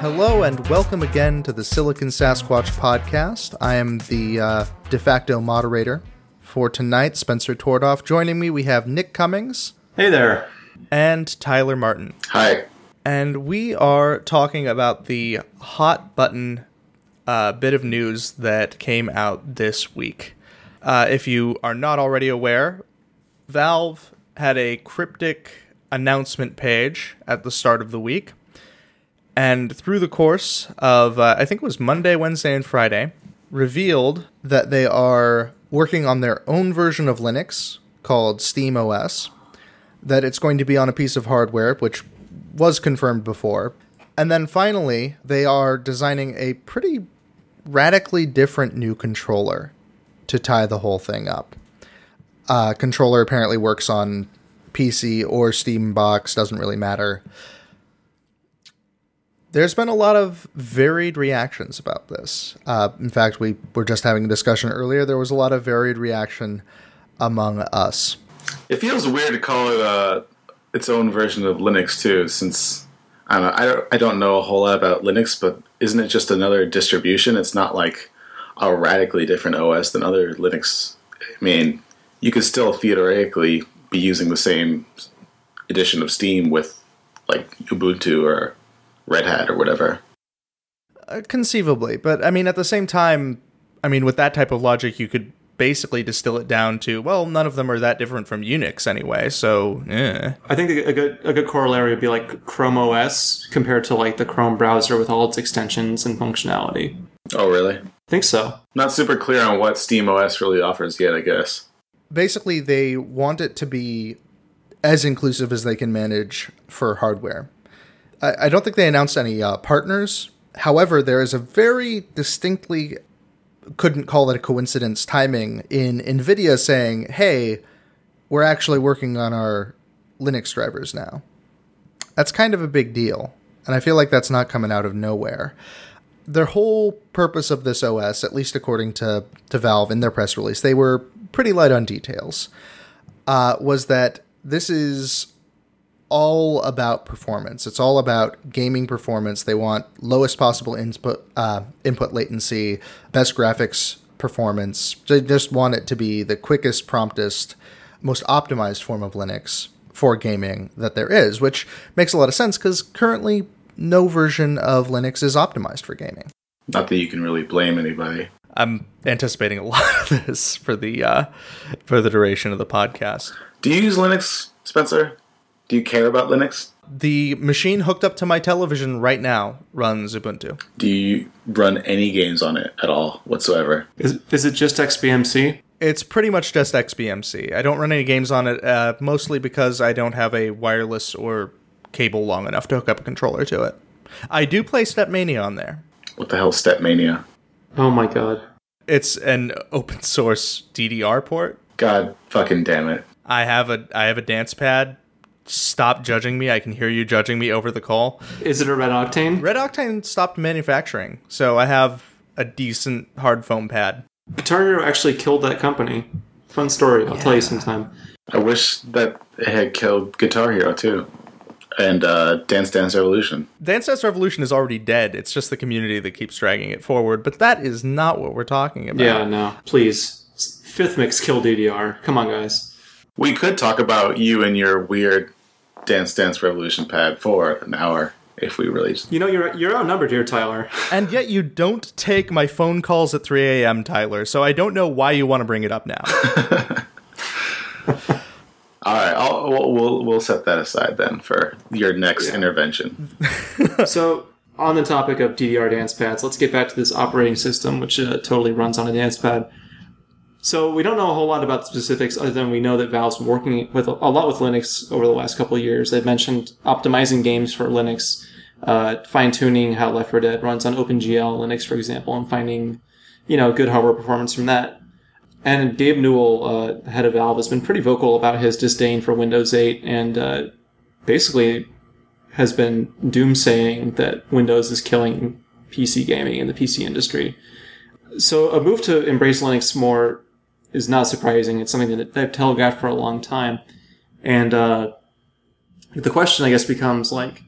Hello and welcome again to the Silicon Sasquatch podcast. I am the uh, de facto moderator for tonight, Spencer Tordoff. Joining me, we have Nick Cummings Hey there. and Tyler Martin. Hi. And we are talking about the hot button uh, bit of news that came out this week. Uh, if you are not already aware, Valve had a cryptic announcement page at the start of the week. And through the course of, uh, I think it was Monday, Wednesday, and Friday, revealed that they are working on their own version of Linux called Steam OS, that it's going to be on a piece of hardware, which was confirmed before. And then finally, they are designing a pretty radically different new controller to tie the whole thing up. Uh, controller apparently works on PC or Steam box, doesn't really matter. There's been a lot of varied reactions about this. Uh, in fact, we were just having a discussion earlier. There was a lot of varied reaction among us. It feels weird to call it uh, its own version of Linux too, since I don't, know, I don't I don't know a whole lot about Linux, but isn't it just another distribution? It's not like a radically different OS than other Linux. I mean, you could still theoretically be using the same edition of Steam with like Ubuntu or Red Hat or whatever. Uh, conceivably, but I mean, at the same time, I mean, with that type of logic, you could basically distill it down to well, none of them are that different from Unix anyway. So, eh. I think a good a good corollary would be like Chrome OS compared to like the Chrome browser with all its extensions and functionality. Oh, really? I think so. Not super clear on what Steam OS really offers yet. I guess. basically, they want it to be as inclusive as they can manage for hardware. I, I don't think they announced any uh, partners. However, there is a very distinctly couldn't call it a coincidence timing in NVIDIA saying, hey, we're actually working on our Linux drivers now. That's kind of a big deal. And I feel like that's not coming out of nowhere. Their whole purpose of this OS, at least according to, to Valve in their press release, they were pretty light on details, uh, was that this is all about performance. It's all about gaming performance. They want lowest possible input uh, input latency, best graphics performance. They just want it to be the quickest, promptest, most optimized form of Linux for gaming that there is, which makes a lot of sense because currently no version of Linux is optimized for gaming. Not that you can really blame anybody. I'm anticipating a lot of this for the uh, for the duration of the podcast. Do you use Linux, Spencer? Do you care about Linux? The machine hooked up to my television right now runs Ubuntu. Do you run any games on it at all whatsoever? Is is it just XBMC? It's pretty much just XBMC. I don't run any games on it, uh, mostly because I don't have a wireless or cable long enough to hook up a controller to it. I do play Stepmania on there. What the hell, Stepmania? Oh my god. It's an open source DDR port. God fucking damn it. I have a I have a dance pad. Stop judging me. I can hear you judging me over the call. Is it a red octane? Red Octane stopped manufacturing, so I have a decent hard foam pad. Guitar Hero actually killed that company. Fun story. I'll tell you sometime. I wish that it had killed Guitar Hero too. And uh, Dance Dance Revolution. Dance Dance Revolution is already dead. It's just the community that keeps dragging it forward. But that is not what we're talking about. Yeah, no. Please. Fifth mix kill DDR. Come on, guys. We could talk about you and your weird Dance Dance Revolution pad for an hour if we really. You know you're you're outnumbered here, Tyler. And yet you don't take my phone calls at 3 a.m., Tyler. So I don't know why you want to bring it up now. All right, I'll, we'll, we'll we'll set that aside then for your next intervention. so on the topic of DDR dance pads, let's get back to this operating system, which uh, totally runs on a dance pad. So we don't know a whole lot about the specifics, other than we know that Valve's been working with a lot with Linux over the last couple of years. They've mentioned optimizing games for Linux, uh, fine tuning how Left 4 Dead runs on OpenGL Linux, for example, and finding you know good hardware performance from that. And Gabe Newell, uh, head of Valve, has been pretty vocal about his disdain for Windows 8 and uh, basically has been doomsaying that Windows is killing PC gaming in the PC industry. So a move to embrace Linux more is not surprising. It's something that they've telegraphed for a long time. And uh, the question, I guess, becomes like,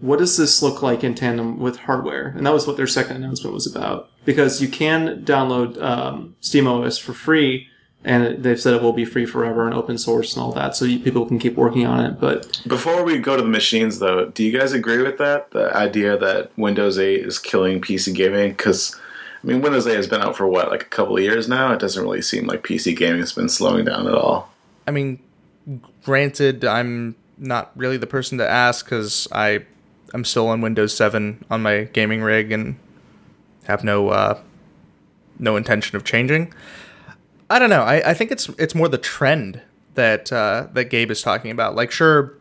what does this look like in tandem with hardware? And that was what their second announcement was about. Because you can download um, SteamOS for free, and they've said it will be free forever and open source and all that, so you, people can keep working on it. But Before we go to the machines, though, do you guys agree with that? The idea that Windows 8 is killing PC gaming? Because, I mean, Windows 8 has been out for what, like a couple of years now? It doesn't really seem like PC gaming has been slowing down at all. I mean, granted, I'm not really the person to ask because I I'm still on Windows 7 on my gaming rig and have no uh, no intention of changing. I don't know. I, I think it's it's more the trend that uh, that Gabe is talking about. Like, sure,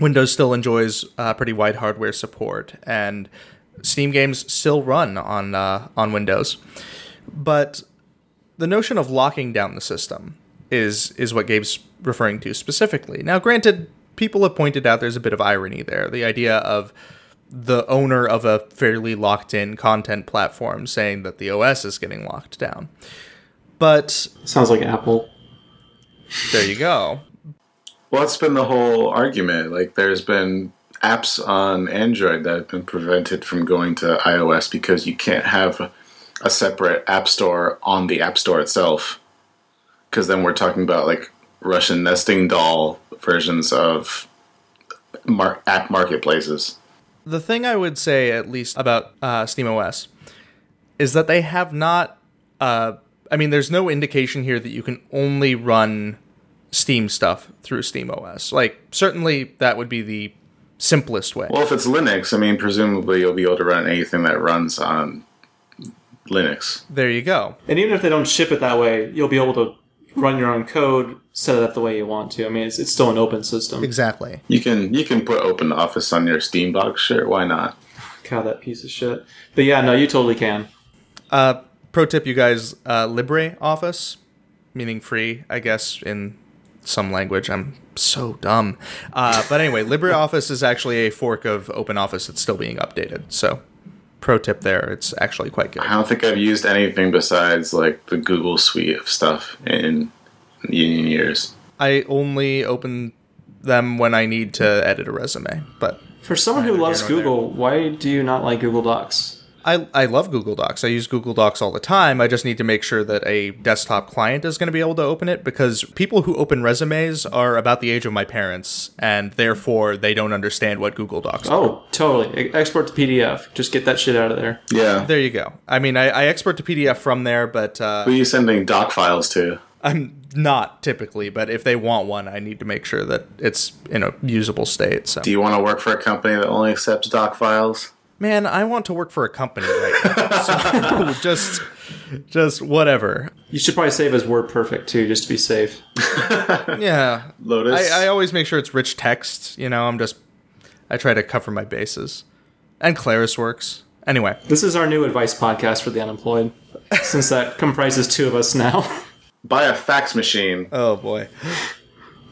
Windows still enjoys uh, pretty wide hardware support, and Steam games still run on uh, on Windows, but the notion of locking down the system is is what Gabe's referring to specifically. Now, granted, people have pointed out there's a bit of irony there. The idea of the owner of a fairly locked in content platform saying that the OS is getting locked down. But sounds like Apple. there you go. Well, that's been the whole argument. Like, there's been apps on Android that have been prevented from going to iOS because you can't have a separate app store on the app store itself. Because then we're talking about like Russian nesting doll versions of mar- app marketplaces. The thing I would say, at least about uh, SteamOS, is that they have not. Uh, I mean, there's no indication here that you can only run Steam stuff through SteamOS. Like, certainly that would be the simplest way. Well, if it's Linux, I mean, presumably you'll be able to run anything that runs on Linux. there you go. And even if they don't ship it that way, you'll be able to run your own code, set it up the way you want to. I mean, it's, it's still an open system. Exactly. You can you can put Open Office on your Steam box, sure, why not? God, that piece of shit. But yeah, no, you totally can. Uh, pro tip, you guys, uh, Libre Office, meaning free, I guess, in some language. I'm so dumb. Uh, but anyway, LibreOffice is actually a fork of OpenOffice that's still being updated. So, pro tip there, it's actually quite good. I don't think I've used anything besides like the Google suite of stuff in union years. I only open them when I need to edit a resume, but For someone who loves here nor there. Google, why do you not like Google Docs? I, I love Google Docs. I use Google Docs all the time. I just need to make sure that a desktop client is going to be able to open it because people who open resumes are about the age of my parents, and therefore they don't understand what Google Docs are. Oh, totally. Export to PDF. Just get that shit out of there. Yeah. There you go. I mean, I, I export to PDF from there, but uh, Who are you sending doc files to? I'm not typically. But if they want one, I need to make sure that it's in a usable state. So, Do you want to work for a company that only accepts doc files? Man, I want to work for a company right now. so just, just whatever. You should probably save as WordPerfect too, just to be safe. Yeah, Lotus. I, I always make sure it's rich text. You know, I'm just I try to cover my bases. And Claris works. Anyway, This is our new advice podcast for the unemployed, since that comprises two of us now. Buy a fax machine. oh boy.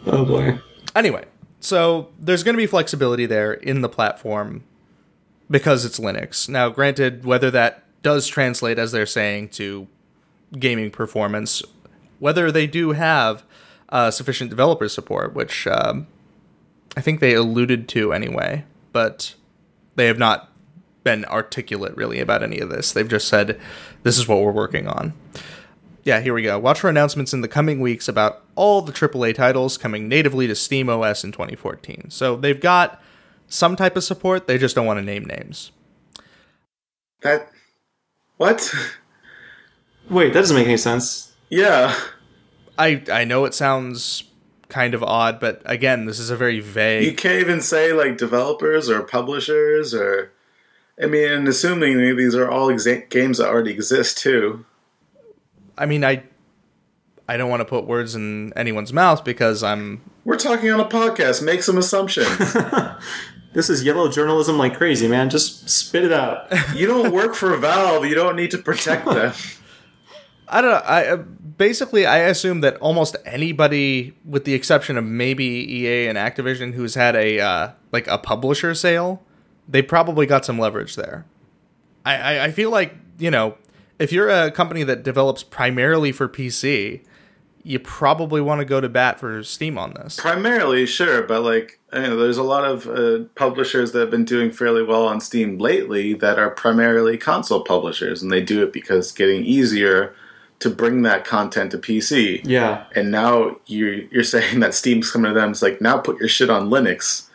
oh boy. Anyway, so there's going to be flexibility there in the platform because it's Linux. Now, granted, whether that does translate as they're saying to gaming performance, whether they do have uh, sufficient developer support, which um, I think they alluded to anyway, but they have not been articulate really about any of this. They've just said, this is what we're working on. Yeah, here we go. Watch for announcements in the coming weeks about all the AAA titles coming natively to Steam OS in 2014. So they've got some type of support, they just don't want to name names. That. What? Wait, that doesn't make any sense. yeah. I I know it sounds kind of odd, but again, this is a very vague. You can't even say like developers or publishers or. I mean, assuming these are all exa- games that already exist too. I mean, I I don't want to put words in anyone's mouth because I'm We're talking on a podcast. Make some assumptions. This is yellow journalism like crazy, man. Just spit it out. you don't work for Valve. You don't need to protect them. I don't know. I uh, basically I assume that almost anybody, with the exception of maybe EA and Activision, who's had a uh, like a publisher sale, they probably got some leverage there. I, I I feel like you know if you're a company that develops primarily for PC, you probably want to go to bat for Steam on this. Primarily, sure, but like you know, there's a lot of uh, publishers that have been doing fairly well on Steam lately that are primarily console publishers, and they do it because it's getting easier to bring that content to PC. Yeah. And now you you're saying that Steam's coming to them. It's like now put your shit on Linux.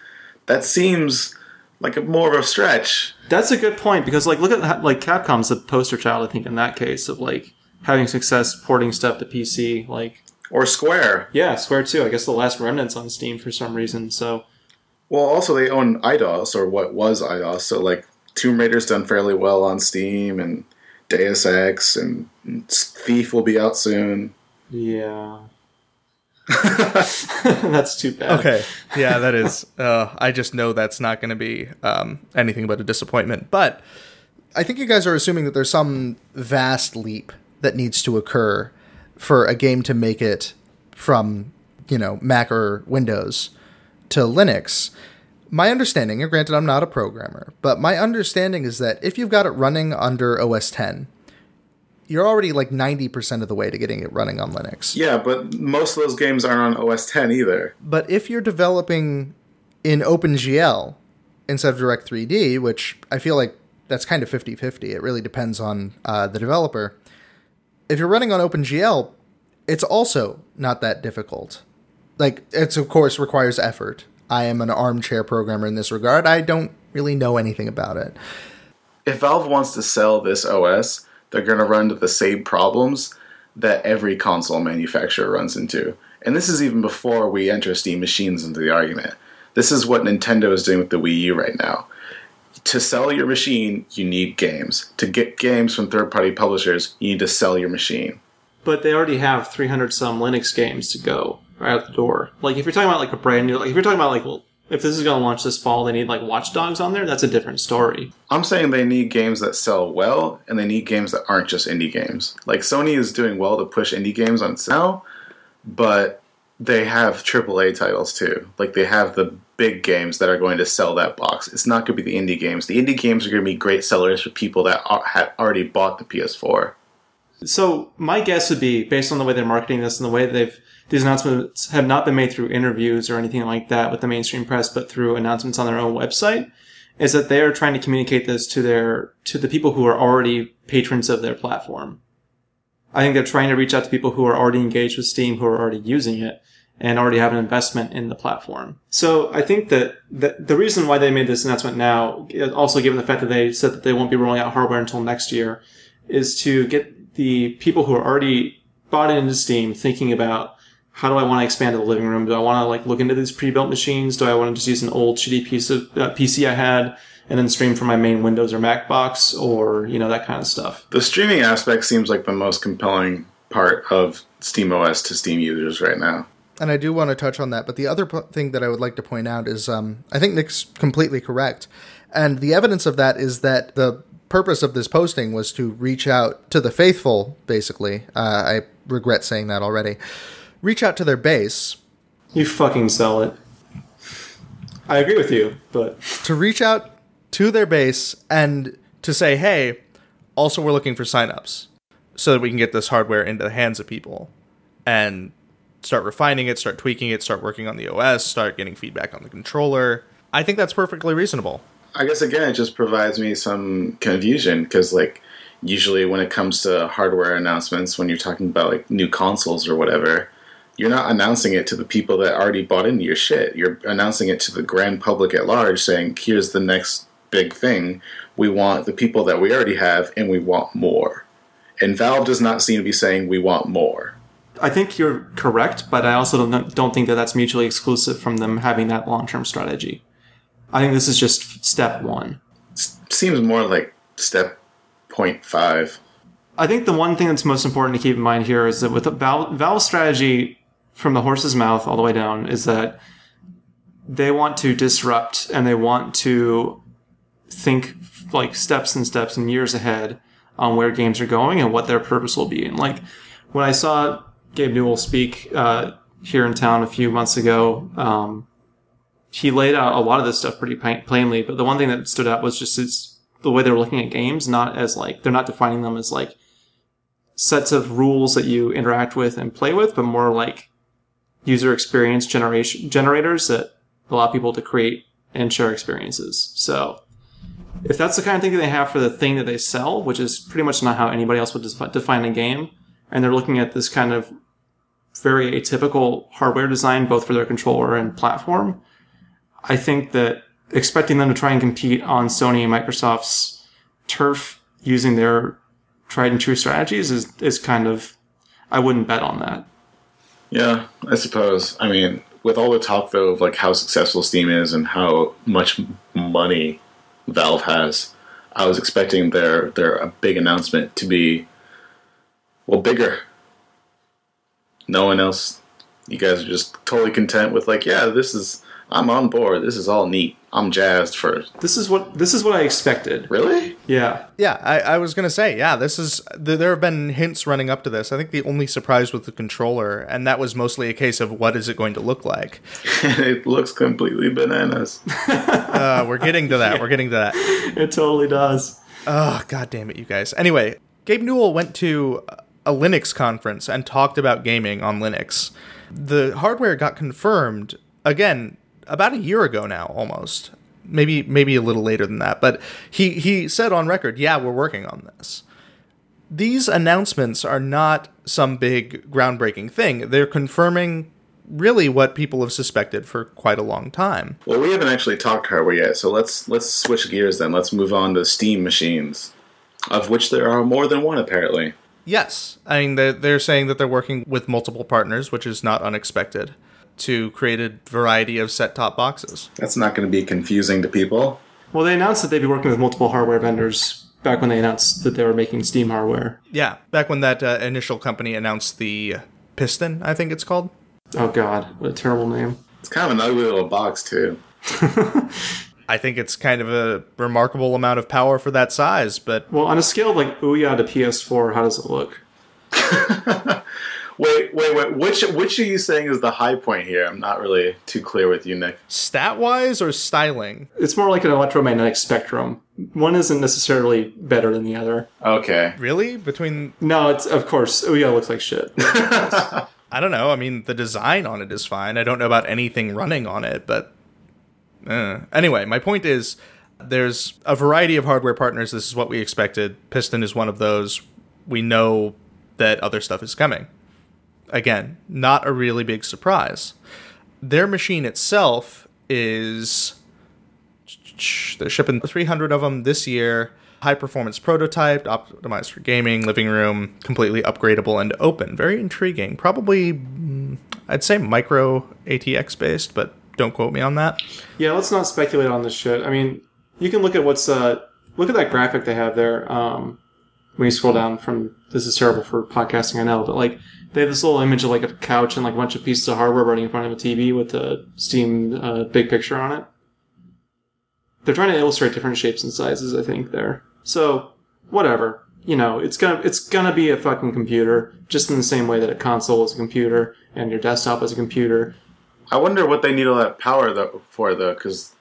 That seems like a more of a stretch. That's a good point because like look at like Capcom's the poster child I think in that case of like having success porting stuff to PC. Like Or Square. yeah, Square too. I guess the last remnants on Steam for some reason. So Well, also they own Eidos or what was Eidos. So like Tomb Raider's done fairly well on Steam, and Deus Ex and Thief will be out soon. yeah, that's too bad. Okay, yeah, that is. Uh, I just know that's not going to be um, anything but a disappointment. But I think you guys are assuming that there's some vast leap that needs to occur for a game to make it from you know Mac or Windows to Linux. My understanding, and granted I'm not a programmer, but my understanding is that if you've got it running under OS 10, you're already like 90% of the way to getting it running on Linux. Yeah, but most of those games aren't on OS 10 either. But if you're developing in OpenGL instead of Direct 3D, which I feel like that's kind of 50 50, it really depends on uh, the developer. If you're running on OpenGL, it's also not that difficult. Like, it's of course requires effort. I am an armchair programmer in this regard. I don't really know anything about it. If Valve wants to sell this OS, they're going to run into the same problems that every console manufacturer runs into. And this is even before we enter Steam machines into the argument. This is what Nintendo is doing with the Wii U right now. To sell your machine, you need games. To get games from third party publishers, you need to sell your machine. But they already have 300 some Linux games to go right out the door. Like if you're talking about like a brand new, like if you're talking about like well, if this is going to launch this fall, they need like Watch Dogs on there. That's a different story. I'm saying they need games that sell well, and they need games that aren't just indie games. Like Sony is doing well to push indie games on now, but they have AAA titles too. Like they have the big games that are going to sell that box. It's not going to be the indie games. The indie games are going to be great sellers for people that are, already bought the PS4. So my guess would be based on the way they're marketing this and the way they've these announcements have not been made through interviews or anything like that with the mainstream press, but through announcements on their own website, is that they are trying to communicate this to their to the people who are already patrons of their platform. I think they're trying to reach out to people who are already engaged with Steam, who are already using it, and already have an investment in the platform. So I think that the, the reason why they made this announcement now, also given the fact that they said that they won't be rolling out hardware until next year, is to get the people who are already bought into Steam thinking about how do I want to expand to the living room? Do I want to like look into these pre-built machines? Do I want to just use an old shitty piece of uh, PC I had and then stream from my main Windows or Mac box or you know that kind of stuff? The streaming aspect seems like the most compelling part of SteamOS to Steam users right now. And I do want to touch on that. But the other p- thing that I would like to point out is um, I think Nick's completely correct. And the evidence of that is that the purpose of this posting was to reach out to the faithful, basically. Uh, I regret saying that already. Reach out to their base You fucking sell it. I agree with you, but to reach out to their base and to say, hey, also we're looking for signups so that we can get this hardware into the hands of people and start refining it, start tweaking it, start working on the OS, start getting feedback on the controller. I think that's perfectly reasonable. I guess again, it just provides me some confusion because, like, usually when it comes to hardware announcements, when you're talking about like new consoles or whatever, you're not announcing it to the people that already bought into your shit. You're announcing it to the grand public at large, saying, "Here's the next big thing. We want the people that we already have, and we want more." And Valve does not seem to be saying we want more. I think you're correct. But I also don't don't think that that's mutually exclusive from them having that long term strategy. I think this is just step one. Seems more like step point five. I think the one thing that's most important to keep in mind here is that with the Valve, Valve's strategy from the horse's mouth all the way down is that they want to disrupt and they want to think like steps and steps and years ahead on where games are going and what their purpose will be. And like when I saw Gabe Newell speak uh, here in town a few months ago, um, he laid out a lot of this stuff pretty plainly. But the one thing that stood out was just his, the way they were looking at games, not as like they're not defining them as like sets of rules that you interact with and play with, but more like user experience generation generators that allow people to create and share experiences. So if that's the kind of thing that they have for the thing that they sell, which is pretty much not how anybody else would defi- define a game, and they're looking at this kind of very atypical hardware design, both for their controller and platform, I think that expecting them to try and compete on Sony and Microsoft's turf using their tried and true strategies is, is kind of, I wouldn't bet on that. Yeah, I suppose. I mean, with all the talk though of like how successful Steam is and how much money Valve has, I was expecting their their a big announcement to be well bigger. No one else. You guys are just totally content with like, yeah, this is I'm on board. This is all neat. I'm jazzed for This is what this is what I expected. really. Yeah. Yeah, I, I was gonna say, yeah, this is th- there have been hints running up to this. I think the only surprise was the controller, and that was mostly a case of what is it going to look like. it looks completely bananas. Uh, we're getting to that. We're getting to that. It totally does. Oh, god damn it, you guys. Anyway, Gabe Newell went to a Linux conference and talked about gaming on Linux. The hardware got confirmed again about a year ago now, almost. Maybe maybe a little later than that, but he he said on record, "Yeah, we're working on this." These announcements are not some big groundbreaking thing. They're confirming really what people have suspected for quite a long time. Well, we haven't actually talked hardware yet, so let's let's switch gears then. Let's move on to Steam machines, of which there are more than one apparently. Yes, I mean they're, they're saying that they're working with multiple partners, which is not unexpected, to create a variety of set-top boxes. That's not going to be confusing to people. Well, they announced that they'd be working with multiple hardware vendors back when they announced that they were making Steam hardware. Yeah, back when that uh, initial company announced the Piston, I think it's called. Oh God, what a terrible name. It's kind of an ugly little box too. I think it's kind of a remarkable amount of power for that size, but Well, on a scale of like Ouya to PS4, how does it look? Wait, wait, wait. Which which are you saying is the high point here? I'm not really too clear with you, Nick. stat-wise or styling, It's more like an electromagnetic spectrum. One isn't necessarily better than the other. Okay. really between No, it's of course Ouya looks like shit. I don't know. I mean, the design on it is fine. I don't know about anything running on it, but uh. anyway, my point is there's a variety of hardware partners. This is what we expected. Piston is one of those. We know that other stuff is coming. Again, not a really big surprise. Their machine itself is they're shipping 300 of them this year. High performance prototyped, optimized for gaming, living room, completely upgradable and open. Very intriguing. Probably, mm, I'd say micro ATX based, but don't quote me on that. yeah, let's not speculate on this shit. I mean, you can look at what's uh look at that graphic they have there. Um, when you scroll down from this is terrible for podcasting, I know, but like they have this little image of like a couch and like a bunch of pieces of hardware running in front of a TV with a Steam uh, big picture on it. They're trying to illustrate different shapes and sizes, I think there. So whatever, you know, it's gonna it's gonna be a fucking computer, just in the same way that a console is a computer and your desktop is a computer. I wonder what they need all that power though, for though, because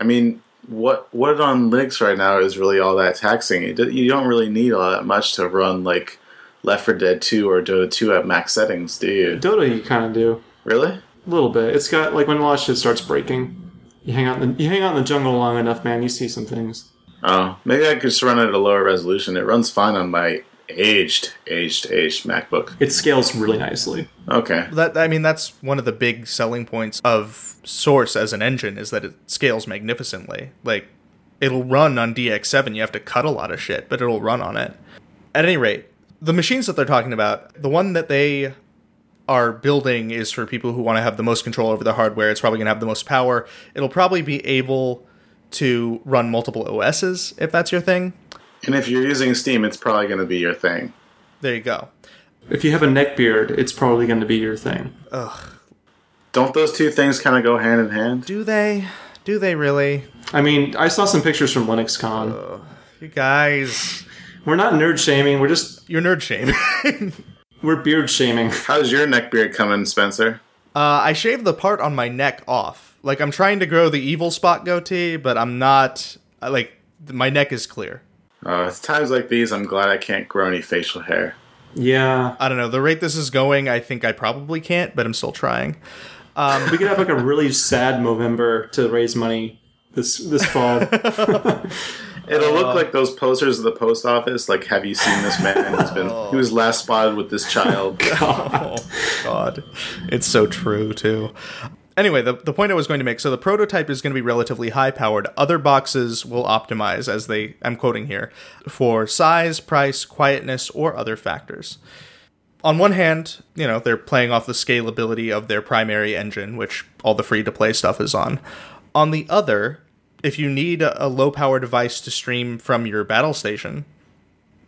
I mean, what what on Linux right now is really all that taxing. You do- you don't really need all that much to run like Left 4 Dead 2 or Dota 2 at max settings, do you? Dota, you kind of do. Really? A little bit. It's got like when a lot of shit starts breaking. You hang out in the you hang out in the jungle long enough, man. You see some things. Oh, maybe I could just run it at a lower resolution. It runs fine on my aged, aged, aged MacBook. It scales really nicely. Okay. That I mean, that's one of the big selling points of Source as an engine is that it scales magnificently. Like, it'll run on DX7. You have to cut a lot of shit, but it'll run on it. At any rate, the machines that they're talking about, the one that they are building is for people who want to have the most control over the hardware. It's probably going to have the most power. It'll probably be able to run multiple OSs if that's your thing. And if you're using Steam, it's probably going to be your thing. There you go. If you have a neck beard, it's probably going to be your thing. Ugh. Don't those two things kind of go hand in hand? Do they? Do they really? I mean, I saw some pictures from LinuxCon. Ugh. You guys, We're not nerd shaming. We're just you're nerd shaming. we're beard shaming. How's your neck beard coming, Spencer? Uh, I shaved the part on my neck off. Like I'm trying to grow the evil spot goatee, but I'm not. Like my neck is clear. Uh, it's times like these I'm glad I can't grow any facial hair. Yeah, I don't know. The rate this is going, I think I probably can't, but I'm still trying. we could have like a really sad Movember to raise money this this fall. It'll look like those posters of the post office. Like, have you seen this man? He's been he was last spotted with this child. oh god it's so true too anyway the, the point i was going to make so the prototype is going to be relatively high powered other boxes will optimize as they i'm quoting here for size price quietness or other factors on one hand you know they're playing off the scalability of their primary engine which all the free to play stuff is on on the other if you need a, low power device to stream from your battle station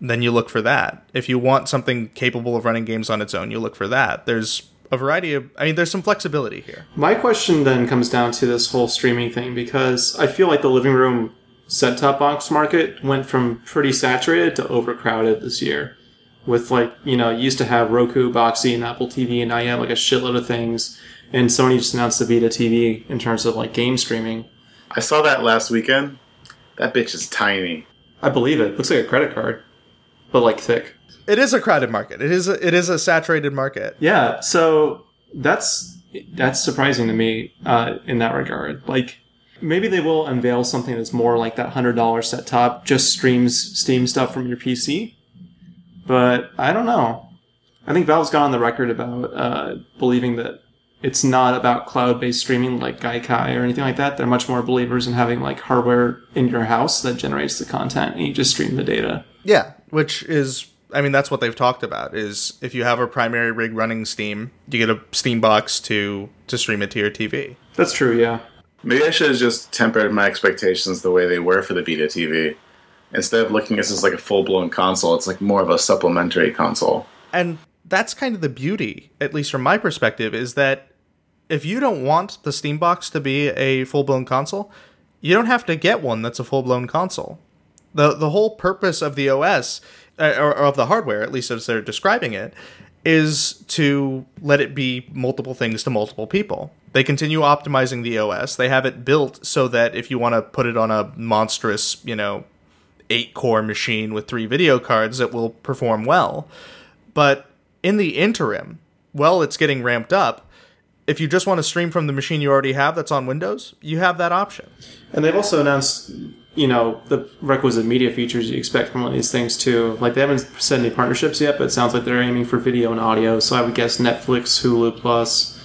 then you look for that. If you want something capable of running games on its own, you look for that. There's a variety of, I mean, there's some flexibility here. My question then comes down to this whole streaming thing because I feel like the living room set top box market went from pretty saturated to overcrowded this year. With like, you know, you used to have Roku, Boxee, and Apple TV, and now you have like a shitload of things. And Sony just announced the Vita TV in terms of like game streaming. I saw that last weekend. That bitch is tiny. I believe it. Looks like a credit card, but like thick. It is a crowded market. It is a, it is a saturated market. Yeah, so that's that's surprising to me uh, in that regard. Like maybe they will unveil something that's more like that hundred dollar set top, just streams Steam stuff from your PC. But I don't know. I think Valve's gone on the record about uh, believing that it's not about cloud based streaming like Gaikai or anything like that. They're much more believers in having like hardware in your house that generates the content and you just stream the data. Yeah, which is, I mean, that's what they've talked about. Is if you have a primary rig running Steam, you get a Steam box to to stream it to your TV. That's true, yeah. Maybe I should have just tempered my expectations the way they were for the Vita TV. Instead of looking at this as like a full blown console, it's like more of a supplementary console. And that's kind of the beauty, at least from my perspective, is that if you don't want the Steam box to be a full blown console, you don't have to get one that's a full blown console. the The whole purpose of the OS Uh, or, or of the hardware, at least as they're describing it, is to let it be multiple things to multiple people. They continue optimizing the OS. They have it built so that if you want to put it on a monstrous, you know, eight core machine with three video cards, it will perform well. But in the interim, while it's getting ramped up, if you just want to stream from the machine you already have that's on Windows, you have that option. And they've also announced, you know, the requisite media features you expect from one of these things too. Like they haven't said any partnerships yet, but it sounds like they're aiming for video and audio. So I would guess Netflix, Hulu Plus,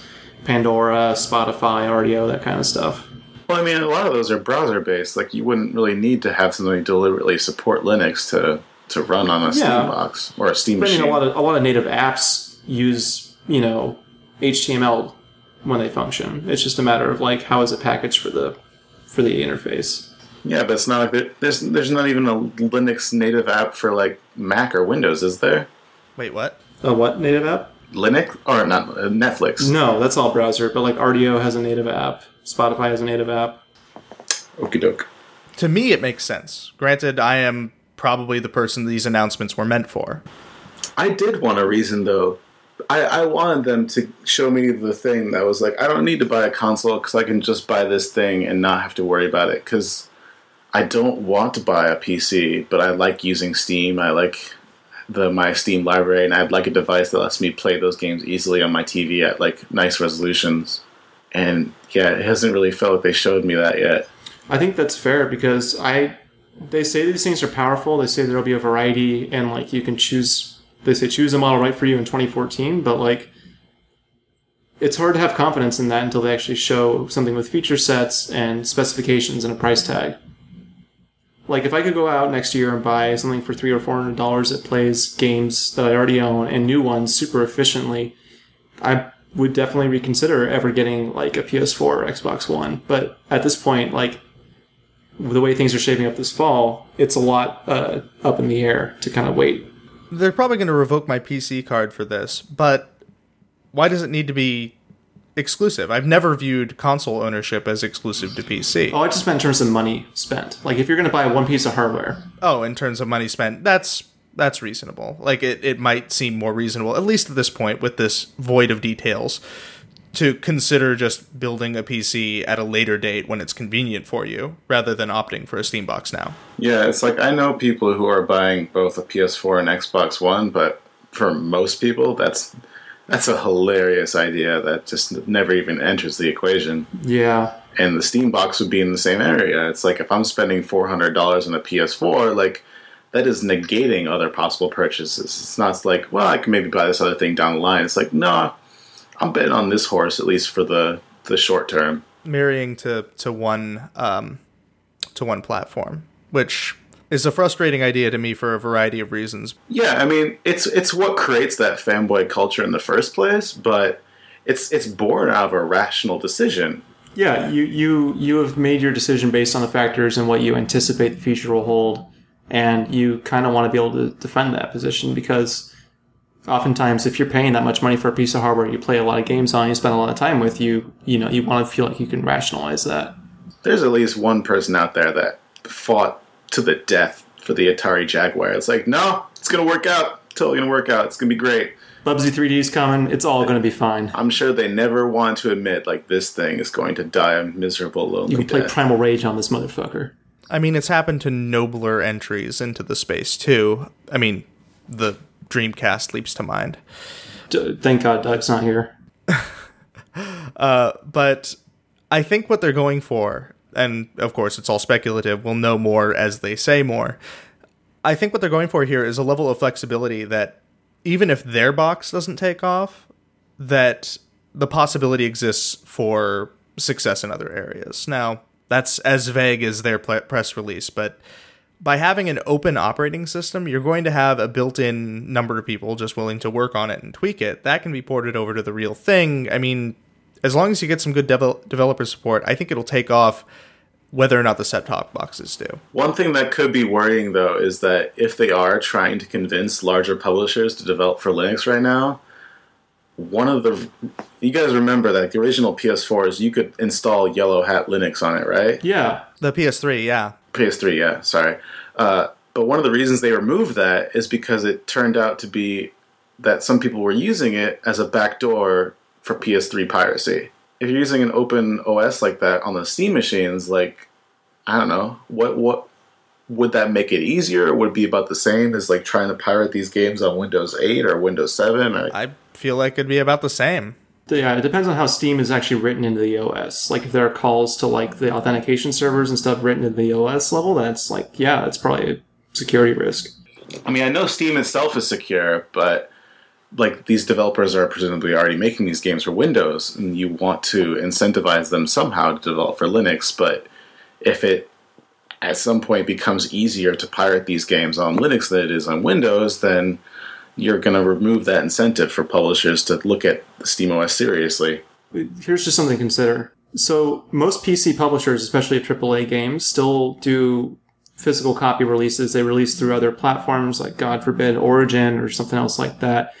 Pandora, Spotify, Rdio, that kind of stuff. Well, I mean, a lot of those are browser based. Like, you wouldn't really need to have something deliberately support Linux to to run on a Steam box or a Steam But I machine. mean, a lot of a lot of native apps use, you know, HTML when they function. It's just a matter of like how is it packaged for the for the interface. Yeah, but it's not like there, there's there's not even a Linux native app for like Mac or Windows, is there? Wait, what? A what native app? Linux or not uh, Netflix? No, that's all browser. But like Rdio has a native app. Spotify has a native app. Okie doke. To me, it makes sense. Granted, I am probably the person these announcements were meant for. I did want a reason though. I, I wanted them to show me the thing that was like, I don't need to buy a console because I can just buy this thing and not have to worry about it. Because I don't want to buy a PC, but I like using Steam. I like the my Steam library, and I'd like a device that lets me play those games easily on my TV at like nice resolutions. And yeah, it hasn't really felt like they showed me that yet. I think that's fair because I they say these things are powerful. They say there'll be a variety and like you can choose they say choose a model right for you in 2014, but like it's hard to have confidence in that until they actually show something with feature sets and specifications and a price tag. Like if I could go out next year and buy something for three or four hundred dollars that plays games that I already own and new ones super efficiently, I would definitely reconsider ever getting like a PS4 or Xbox One. But at this point, like the way things are shaping up this fall, it's a lot uh, up in the air to kind of wait. They're probably going to revoke my PC card for this, but why does it need to be exclusive? I've never viewed console ownership as exclusive to PC. Oh, I just meant in terms of money spent. Like if you're going to buy one piece of hardware, Oh, in terms of money spent, that's that's reasonable. Like it, it might seem more reasonable, at least at this point, with this void of details, to consider just building a PC at a later date when it's convenient for you, rather than opting for a Steam box now. Yeah, it's like I know people who are buying both a PS4 and Xbox One, but for most people, that's that's a hilarious idea that just never even enters the equation. Yeah. And the Steam box would be in the same area. It's like if I'm spending four hundred dollars on a PS4, like that is negating other possible purchases. It's not like, well, I can maybe buy this other thing down the line. It's like, no, I'm betting on this horse at least for the the short term. Marrying to to one um, to one platform, which is a frustrating idea to me for a variety of reasons. Yeah, I mean, it's it's what creates that fanboy culture in the first place, but it's it's born out of a rational decision. Yeah, you you you have made your decision based on the factors and what you anticipate the future will hold, and you kind of want to be able to defend that position because oftentimes if you're paying that much money for a piece of hardware you play a lot of games on you spend a lot of time with you you know you want to feel like you can rationalize that There's at least one person out there that fought to the death for the Atari Jaguar. It's like, no, it's gonna work out. Totally gonna work out. It's gonna be great. Bubsy 3D is coming it's all going to be fine I'm sure they never want to admit like this thing is going to die a miserable, lonely you can play death. primal rage on this motherfucker I mean, it's happened to nobler entries into the space too. I mean, the Dreamcast leaps to mind. D- thank god doug's not here uh, but I think what they're going for, and of course it's all speculative, we'll know more as they say more. I think what they're going for here is a level of flexibility that even if their box doesn't take off, that the possibility exists for success in other areas. Now, that's as vague as their pl- press release, but by having an open operating system, you're going to have a built in number of people just willing to work on it and tweak it. That can be ported over to the real thing. I mean, as long as you get some good devel- developer support, I think it'll take off whether or not the set top boxes do. One thing that could be worrying though is that if they are trying to convince larger publishers to develop for Linux right now, one of the you guys remember that the original PS4s you could install Yellow Hat Linux on it, right? yeah The PS3, yeah. PS3, yeah, sorry. Uh, but one of the reasons they removed that is because it turned out to be that some people were using it as a backdoor for PS3 piracy. If you're using an open OS like that on the Steam machines, like I don't know, what what would that make it easier? Would it be about the same as like trying to pirate these games on Windows 8 or Windows 7? Or, I feel like it'd be about the same. yeah it depends on how steam is actually written into the os like if there are calls to like the authentication servers and stuff written into the os level that's like yeah it's probably a security risk I mean, I know Steam itself is secure, but like these developers are presumably already making these games for Windows, and you want to incentivize them somehow to develop for Linux. But if it at some point becomes easier to pirate these games on Linux than it is on Windows, then you're going to remove that incentive for publishers to look at SteamOS seriously. here's just something to consider. So most PC publishers, especially AAA games, still do physical copy releases. They release through other platforms like God forbid Origin or something else like that.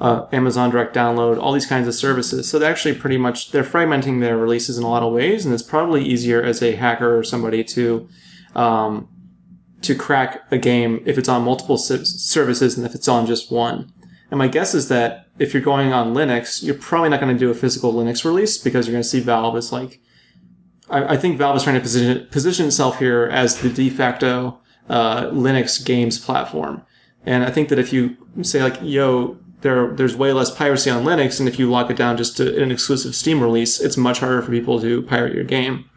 Uh, Amazon Direct Download, all these kinds of services. So they're actually pretty much they're fragmenting their releases in a lot of ways, and it's probably easier as a hacker or somebody to um, to crack a game if it's on multiple services than if it's on just one. And my guess is that if you're going on Linux, you're probably not going to do a physical Linux release because you're going to see Valve as like, I, I think Valve is trying to position, position itself here as the de facto uh, Linux games platform. And I think that if you say like, yo, there, there's way less piracy on Linux, and if you lock it down just to an exclusive Steam release, it's much harder for people to pirate your game.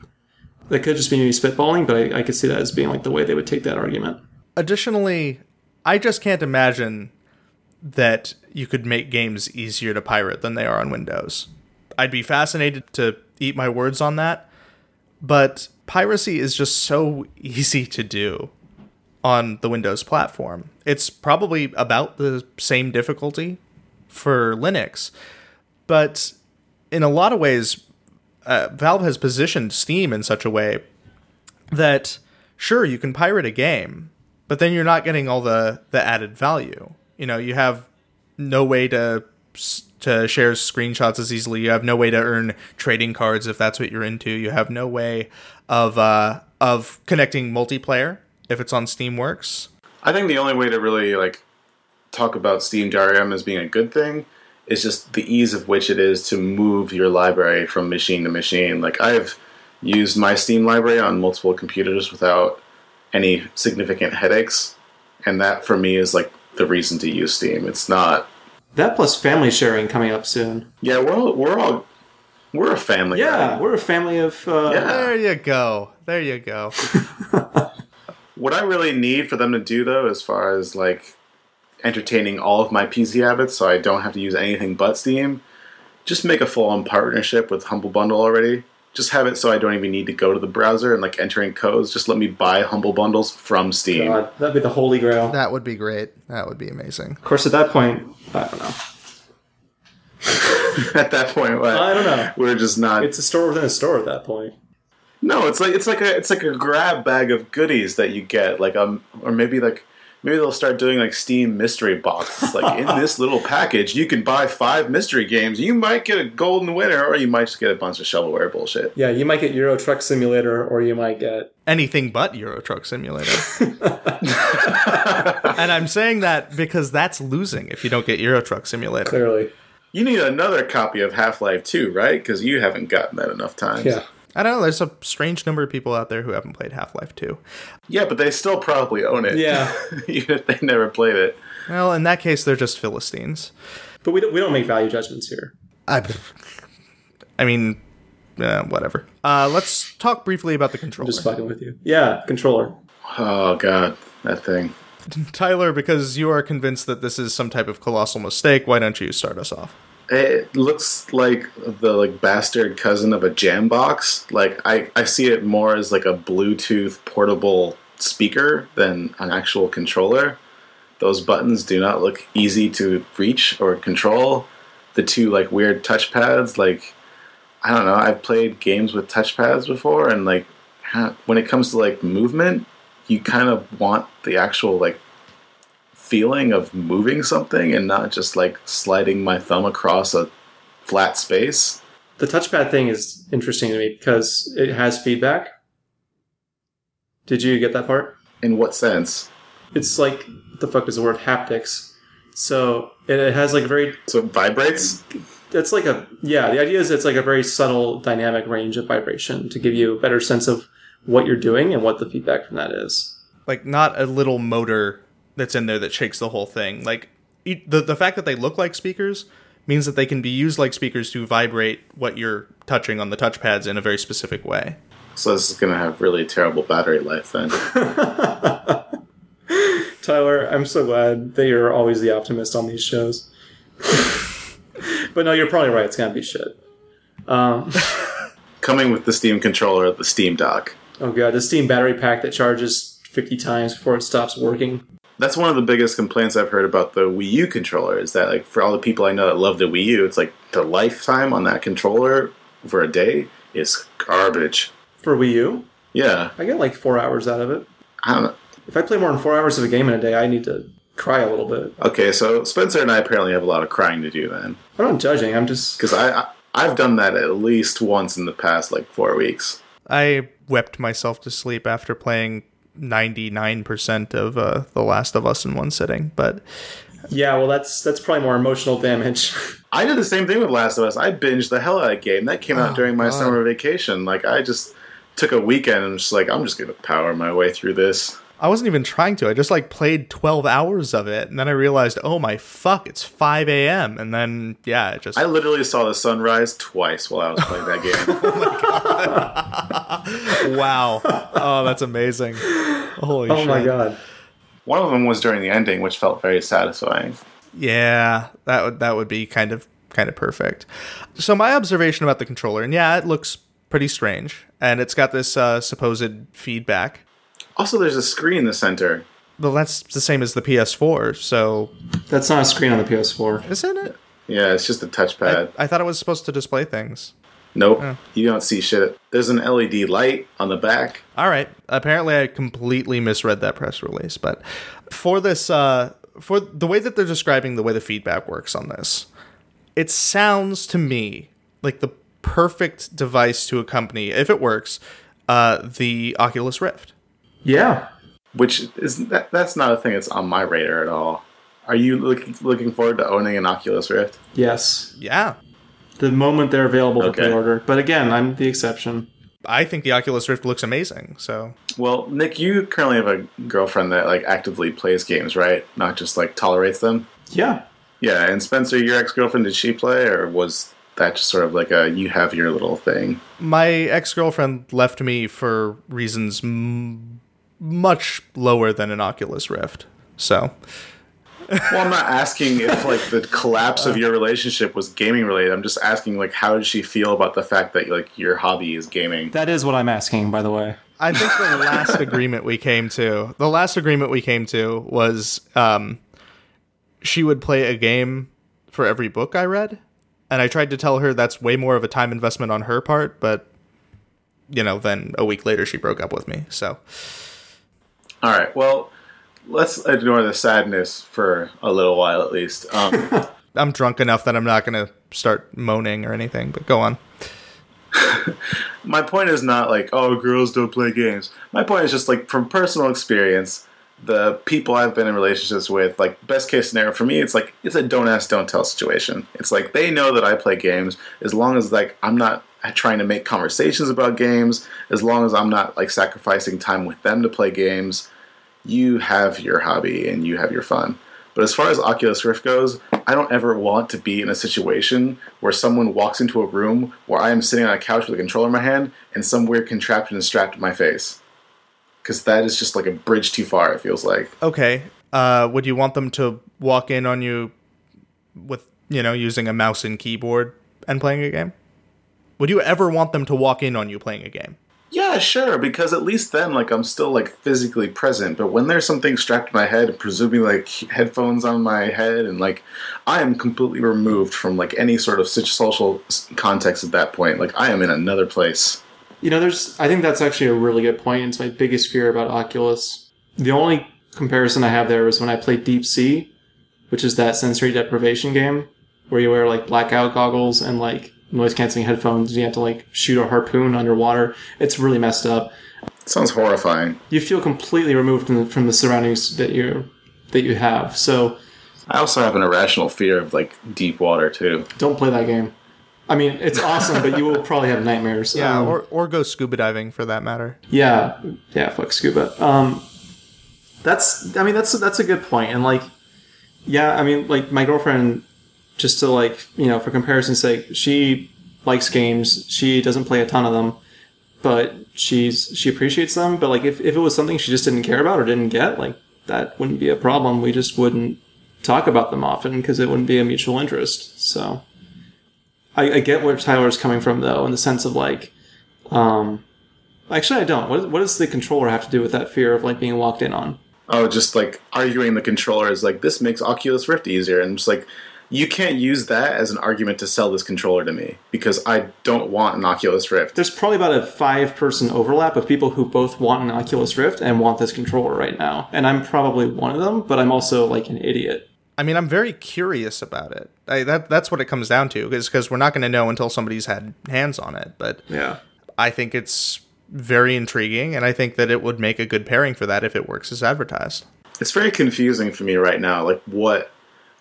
That could just be me spitballing, but I, I could see that as being like the way they would take that argument. Additionally, I just can't imagine that you could make games easier to pirate than they are on Windows. I'd be fascinated to eat my words on that, but piracy is just so easy to do on the Windows platform. It's probably about the same difficulty for Linux, but in a lot of ways, uh, Valve has positioned Steam in such a way that sure you can pirate a game, but then you're not getting all the the added value. You know, you have no way to to share screenshots as easily. You have no way to earn trading cards if that's what you're into. You have no way of uh, of connecting multiplayer if it's on Steamworks. I think the only way to really like talk about Steam DRM as being a good thing is just the ease of which it is to move your library from machine to machine. Like I've used my Steam library on multiple computers without any significant headaches, and that for me is like the reason to use Steam. It's not. That plus family sharing coming up soon. Yeah, we're all we're all we're a family. Yeah, right? we're a family of. Uh, Yeah. There you go. There you go. What I really need for them to do though, as far as like entertaining all of my PC habits, so I don't have to use anything but Steam, just make a full-on partnership with Humble Bundle already. Just have it so I don't even need to go to the browser and like enter in codes. Just let me buy Humble Bundles from Steam. God, that'd be the holy grail. That would be great. That would be amazing. Of course, at that point, I don't know. At that point, what? I don't know. we're just not. It's a store within a store at that point. No, it's like it's like a it's like a grab bag of goodies that you get. Like um, or maybe like maybe they'll start doing like Steam mystery boxes. Like in this little package, you can buy five mystery games. You might get a golden winner, or you might just get a bunch of shovelware bullshit. Yeah, you might get Euro Truck Simulator, or you might get. Anything but Euro Truck Simulator. and I'm saying that because that's losing if you don't get Euro Truck Simulator. Clearly. You need another copy of Half Life 2, right? Because you haven't gotten that enough times. Yeah. I don't know. There's a strange number of people out there who haven't played Half Life 2. Yeah, but they still probably own it. Yeah. Even if they never played it. Well, in that case, they're just Philistines. But we don't, we don't make value judgments here. I, I mean, uh, whatever. Uh, let's talk briefly about the controller. I'm Just fucking with you. Yeah, controller. Oh god, that thing. Tyler, because you are convinced that this is some type of colossal mistake, why don't you start us off? It looks like the like bastard cousin of a jam box. Like I, I see it more as like a Bluetooth portable speaker than an actual controller. Those buttons do not look easy to reach or control. The two like weird touchpads, like I don't know. I've played games with touchpads before, and like when it comes to like movement, you kind of want the actual like feeling of moving something and not just like sliding my thumb across a flat space. The touchpad thing is interesting to me because it has feedback. Did you get that part? In what sense? It's like, what the fuck is the word? Haptics. So it, it has like very So it vibrates? it's like a yeah the idea is it's like a very subtle dynamic range of vibration to give you a better sense of what you're doing and what the feedback from that is Like, not a little motor that's in there that shakes the whole thing. Like, e- the, the fact that they look like speakers means that they can be used like speakers to vibrate what you're touching on the touchpads in a very specific way. So this is gonna have really terrible battery life then. tyler i'm so glad that you're always the optimist on these shows but no you're probably right it's gonna be shit um, Coming with the Steam controller, the Steam Dock. oh god the steam battery pack that charges 50 times before it stops working That's one of the biggest complaints I've heard about the Wii U controller. Is that like for all the people I know that love the Wii U, it's like the lifetime on that controller for a day is garbage. for wii u Yeah, i get like four hours out of it I don't know. if i play more than four hours of a game in a day i need to cry a little bit Okay, so Spencer and I apparently have a lot of crying to do then, i'm not judging i'm just because I, I I've done that at least once in the past like four weeks. I wept myself to sleep after playing 99% of uh, The Last of Us in one sitting, but Yeah, well, that's that's probably more emotional damage. I did the same thing with Last of Us. I binged the hell out of that game. That came out Oh, during my God. summer vacation. Like I just took a weekend and was just like, I'm just gonna power my way through this. I wasn't even trying to. I just like played 12 hours of it, and then I realized, oh my fuck, it's 5 a.m. And then, yeah, it just. I literally saw the sunrise twice while I was playing that game. wow. Oh, that's amazing. Holy oh shit. my god. One of them was during the ending, which felt very satisfying. Yeah, that would that would be kind of kind of perfect. So my observation about the controller, and yeah, it looks pretty strange, and it's got this uh, supposed feedback. Also, there's a screen in the center. Well, that's the same as the PS4, so That's not a screen on the PS4. isn't it? Yeah, it's just a touchpad. I thought it was supposed to display things. nope, you don't see shit. There's an LED light on the back. All right. Apparently, I completely misread that press release, but for this, uh, for the way that they're describing the way the feedback works on this, it sounds to me like the perfect device to accompany, if it works, uh, the Oculus Rift. Yeah. Which is that, that's not a thing that's on my radar at all. Are you looking looking forward to owning an Oculus Rift? Yes. Yeah. The moment they're available for pre-order. But again, I'm the exception. I think the Oculus Rift looks amazing. So Well, Nick, you currently have a girlfriend that like actively plays games, right? Not just like tolerates them. Yeah. Yeah, and Spencer, your ex girlfriend, did she play, or was that just sort of like a you have your little thing? my ex girlfriend left me for reasons m- much lower than an Oculus Rift. So Well, I'm not asking if like the collapse of your relationship was gaming related. I'm just asking like how did she feel about the fact that like your hobby is gaming? That is what I'm asking, by the way. I think the last agreement we came to, the last agreement we came to was um, she would play a game for every book I read. And I tried to tell her that's way more of a time investment on her part, but you know, then a week later she broke up with me. So All right, well, let's ignore the sadness for a little while at least. Um, I'm drunk enough that I'm not going to start moaning or anything, but go on. my point is not like oh girls don't play games. My point is just like from personal experience, the people I've been in relationships with, like best case scenario for me, it's like it's a don't ask, don't tell situation. It's like they know that I play games as long as like I'm not trying to make conversations about games, as long as I'm not like sacrificing time with them to play games. You have your hobby and you have your fun. But as far as Oculus Rift goes, I don't ever want to be in a situation where someone walks into a room where I am sitting on a couch with a controller in my hand and some weird contraption is strapped to my face. Because that is just like a bridge too far, it feels like. Okay. Uh, would you want them to walk in on you with, you know, using a mouse and keyboard and playing a game? Would you ever want them to walk in on you playing a game? Yeah, sure, because at least then, like, I'm still, like, physically present. But when there's something strapped to my head, presumably, like, headphones on my head, and, like, I am completely removed from, like, any sort of social context at that point. Like, I am in another place. You know, there's. I think that's actually a really good point. It's my biggest fear about Oculus. The only comparison I have there was when I played Deep Sea, which is that sensory deprivation game where you wear like blackout goggles and like noise canceling headphones. You have to like shoot a harpoon underwater. It's really messed up. sounds horrifying. You feel completely removed from the, from the surroundings that you that you have. So I also have an irrational fear of, like, deep water, too. don't play that game. I mean, it's awesome, but you will probably have nightmares. Yeah, Um, or, or go scuba diving for that matter. Yeah, yeah, fuck scuba. Um, that's, I mean, that's that's a good point. point, and like, yeah, I mean, like my girlfriend, just to like, you know, for comparison's sake, she likes games. She doesn't play a ton of them, but she's she appreciates them. But like, if if it was something she just didn't care about or didn't get, like that wouldn't be a problem. We just wouldn't talk about them often because it wouldn't be a mutual interest. So. I, I get where Tyler's coming from, though, in the sense of like, um, Actually, I don't. What, what does the controller have to do with that fear of like being walked in on? Oh, just like arguing the controller is like this makes Oculus Rift easier, and just like you can't use that as an argument to sell this controller to me because I don't want an Oculus Rift. There's probably about a five person overlap of people who both want an Oculus Rift and want this controller right now. And I'm probably one of them, but I'm also like an idiot. I mean, I'm very curious about it. I, that that's what it comes down to, is because we're not going to know until somebody's had hands on it. But Yeah. I think it's very intriguing, and I think that it would make a good pairing for that if it works as advertised. It's very confusing for me right now, like what